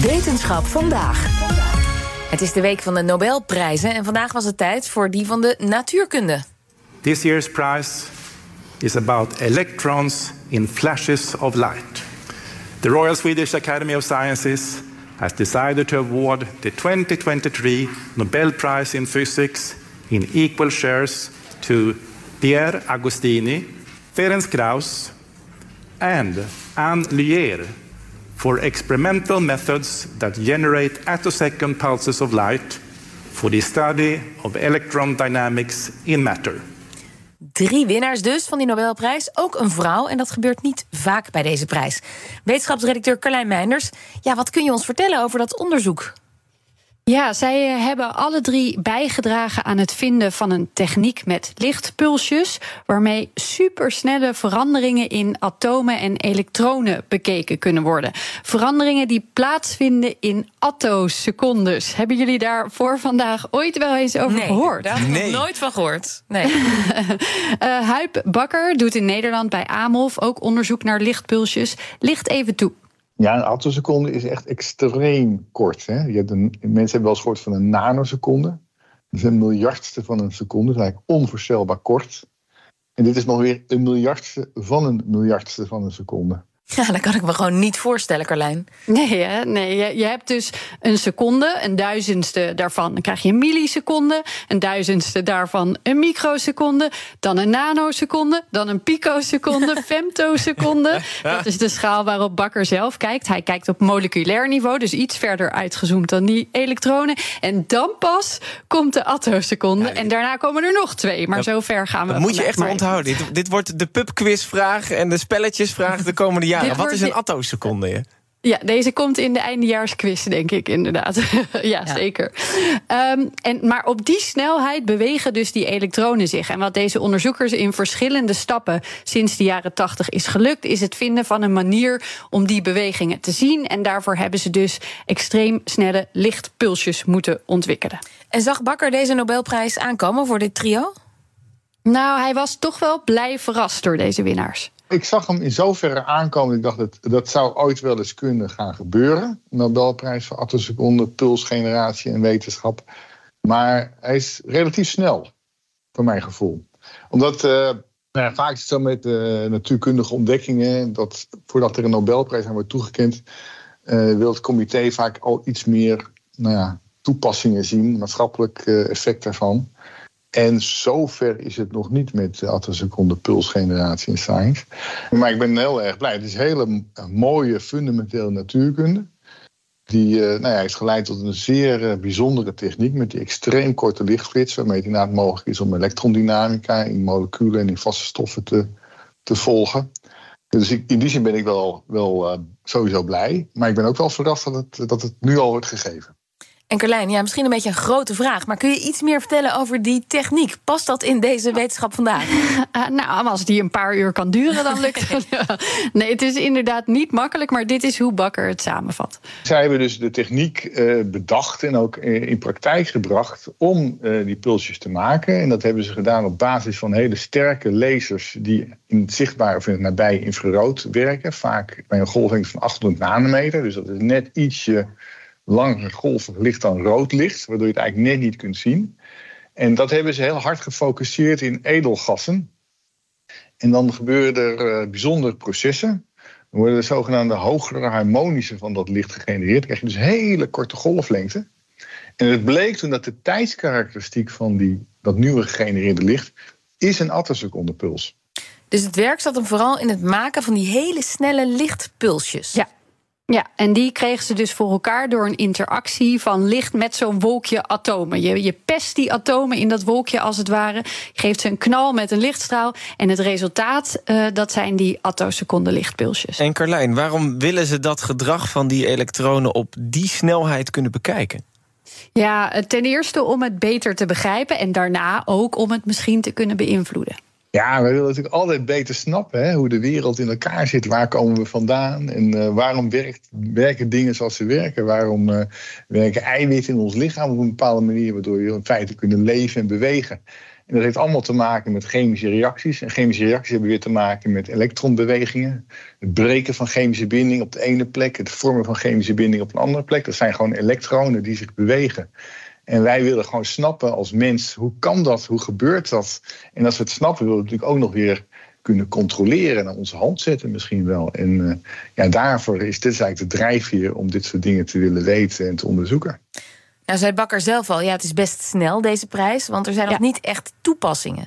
Wetenschap vandaag. Het is de week van de Nobelprijzen en vandaag was het tijd voor die van de natuurkunde. This year's prize is about electrons in flashes of light. The Royal Swedish Academy of Sciences has decided to award the 2023 Nobel Prize in Physics in equal shares to Pierre Agostini, Ferenc Krauss, and Anne Lier for experimental methods that generate attosecond pulses of light for the study of electron dynamics in matter. Drie winnaars dus van die Nobelprijs, ook een vrouw. En dat gebeurt niet vaak bij deze prijs. Wetenschapsredacteur Carlijn Meinders, ja, wat kun je ons vertellen over dat onderzoek? Ja, zij eh, hebben alle drie bijgedragen aan het vinden van een techniek met lichtpulsjes, waarmee supersnelle veranderingen in atomen en elektronen bekeken kunnen worden. Veranderingen die plaatsvinden in attosecondes. Hebben jullie daar voor vandaag ooit wel eens over nee, gehoord? Daar heb ik nog nooit van gehoord. Nee. uh, Huip Bakker doet in Nederland bij Amolf ook onderzoek naar lichtpulsjes. Licht even toe. Ja, een attoseconde is echt extreem kort. Hè? Je hebt een, mensen hebben wel eens gehoord van een nanoseconde. Dat is een miljardste van een seconde. Dat is eigenlijk onvoorstelbaar kort. En dit is nog weer een miljardste van een miljardste van een seconde. Ja, dat kan ik me gewoon niet voorstellen, Carlijn. Nee, hè? nee je, je, hebt dus een seconde, een duizendste daarvan dan krijg je een milliseconde, een duizendste daarvan een microseconde, dan een nanoseconde, dan een picoseconde, femtoseconde. Dat is de schaal waarop Bakker zelf kijkt. Hij kijkt op moleculair niveau, dus iets verder uitgezoomd dan die elektronen. En dan pas komt de attoseconde. en daarna komen er nog twee, maar zo ver gaan we. Dat moet je echt onthouden. Dit, dit wordt de pubquizvraag en de spelletjesvraag de komende jaren. Ja, wat is een attoseconde? Ja, deze komt in de eindejaarsquiz, denk ik, inderdaad. ja, ja, zeker. Um, en, maar op die snelheid bewegen dus die elektronen zich. En wat deze onderzoekers in verschillende stappen sinds de jaren 80 is gelukt, is het vinden van een manier om die bewegingen te zien. En daarvoor hebben ze dus extreem snelle lichtpulsjes moeten ontwikkelen. En zag Bakker deze Nobelprijs aankomen voor dit trio? Nou, hij was toch wel blij verrast door deze winnaars ik zag hem in zoverre aankomen. Ik dacht dat dat zou ooit wel eens kunnen gaan gebeuren. Nobelprijs voor attoseconde, pulsgeneratie en wetenschap. Maar hij is relatief snel, voor mijn gevoel. Omdat uh, nou ja, vaak is het zo met uh, natuurkundige ontdekkingen. dat voordat er een Nobelprijs aan wordt toegekend. Uh, wil het comité vaak al iets meer nou ja, toepassingen zien, maatschappelijk effect daarvan. En zover is het nog niet met de attoseconde pulsgeneratie in science. Maar ik ben heel erg blij. Het is hele mooie, fundamentele natuurkunde. Die uh, nou ja, heeft geleid tot een zeer uh, bijzondere techniek met die extreem korte lichtflits, waarmee het inderdaad mogelijk is om elektrondynamica in moleculen en in vaste stoffen te, te volgen. Dus ik, in die zin ben ik wel, wel uh, sowieso blij. Maar ik ben ook wel verrast dat het, dat het nu al wordt gegeven. En Carlijn, ja, misschien een beetje een grote vraag, maar kun je iets meer vertellen over die techniek? Past dat in deze wetenschap vandaag? Uh, nou, als die een paar uur kan duren, dan lukt het. nee, het is inderdaad niet makkelijk, maar dit is hoe Bakker het samenvat. Zij hebben dus de techniek uh, bedacht en ook in praktijk gebracht om uh, die pulsjes te maken. En dat hebben ze gedaan op basis van hele sterke lasers die in het zichtbaar of in het nabij infrarood werken. Vaak bij een golflengte van 800 nanometer, dus dat is net ietsje langere golven licht dan rood licht, waardoor je het eigenlijk net niet kunt zien. En dat hebben ze heel hard gefocust in edelgassen. En dan gebeuren er uh, bijzondere processen. Dan worden de zogenaamde hogere harmonische van dat licht gegenereerd. Dan krijg je dus hele korte golflengte. En het bleek toen dat de tijdskarakteristiek van die, dat nieuwe gegenereerde licht is een attosecondepuls. Dus het werk zat hem vooral in het maken van die hele snelle lichtpulsjes. Ja, ja, en die kregen ze dus voor elkaar door een interactie van licht met zo'n wolkje atomen. Je, je pest die atomen in dat wolkje als het ware, je geeft ze een knal met een lichtstraal en het resultaat uh, dat zijn die attoseconde lichtpulsjes. En Carlijn, waarom willen ze dat gedrag van die elektronen op die snelheid kunnen bekijken? Ja, ten eerste om het beter te begrijpen en daarna ook om het misschien te kunnen beïnvloeden. Ja, we willen natuurlijk altijd beter snappen hè, hoe de wereld in elkaar zit. Waar komen we vandaan? En uh, waarom werken dingen zoals ze werken? Waarom uh, werken eiwitten in ons lichaam op een bepaalde manier, waardoor je in feite kunnen leven en bewegen? En dat heeft allemaal te maken met chemische reacties. En chemische reacties hebben weer te maken met elektronbewegingen. Het breken van chemische binding op de ene plek, het vormen van chemische binding op een andere plek. Dat zijn gewoon elektronen die zich bewegen. En wij willen gewoon snappen als mens, hoe kan dat? Hoe gebeurt dat? En als we het snappen, willen we natuurlijk ook nog weer kunnen controleren en aan onze hand zetten misschien wel. En uh, ja, daarvoor is dit eigenlijk de drijfveer om dit soort dingen te willen weten en te onderzoeken. Nou, zei Bakker zelf al, ja, het is best snel deze prijs, want er zijn nog niet echt toepassingen.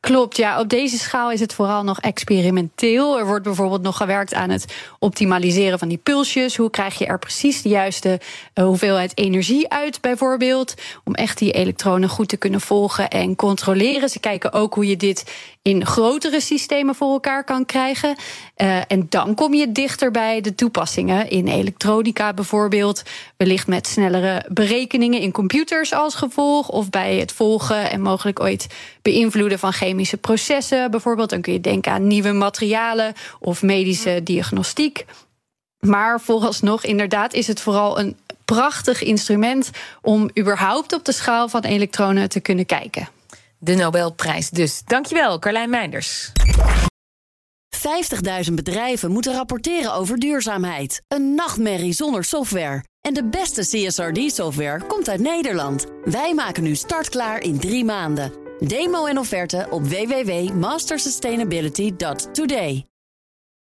Klopt, ja. Op deze schaal is het vooral nog experimenteel. Er wordt bijvoorbeeld nog gewerkt aan het optimaliseren van die pulsjes. Hoe krijg je er precies de juiste uh, hoeveelheid energie uit, bijvoorbeeld? Om echt die elektronen goed te kunnen volgen en controleren. Ze kijken ook hoe je dit in grotere systemen voor elkaar kan krijgen. Uh, en dan kom je dichter bij de toepassingen in elektronica bijvoorbeeld. Wellicht met snellere berekeningen in computers als gevolg. Of bij het volgen en mogelijk ooit beïnvloeden van chemische processen. Bijvoorbeeld, dan kun je denken aan nieuwe materialen of medische diagnostiek. Maar vooralsnog, inderdaad, is het vooral een prachtig instrument om überhaupt op de schaal van elektronen te kunnen kijken. De Nobelprijs dus. Dankjewel, Carlijn Meinders. 50.000 bedrijven moeten rapporteren over duurzaamheid. Een nachtmerrie zonder software. En de beste CSRD-software komt uit Nederland. Wij maken nu startklaar in drie maanden. Demo en offerte op www.mastersustainability.today.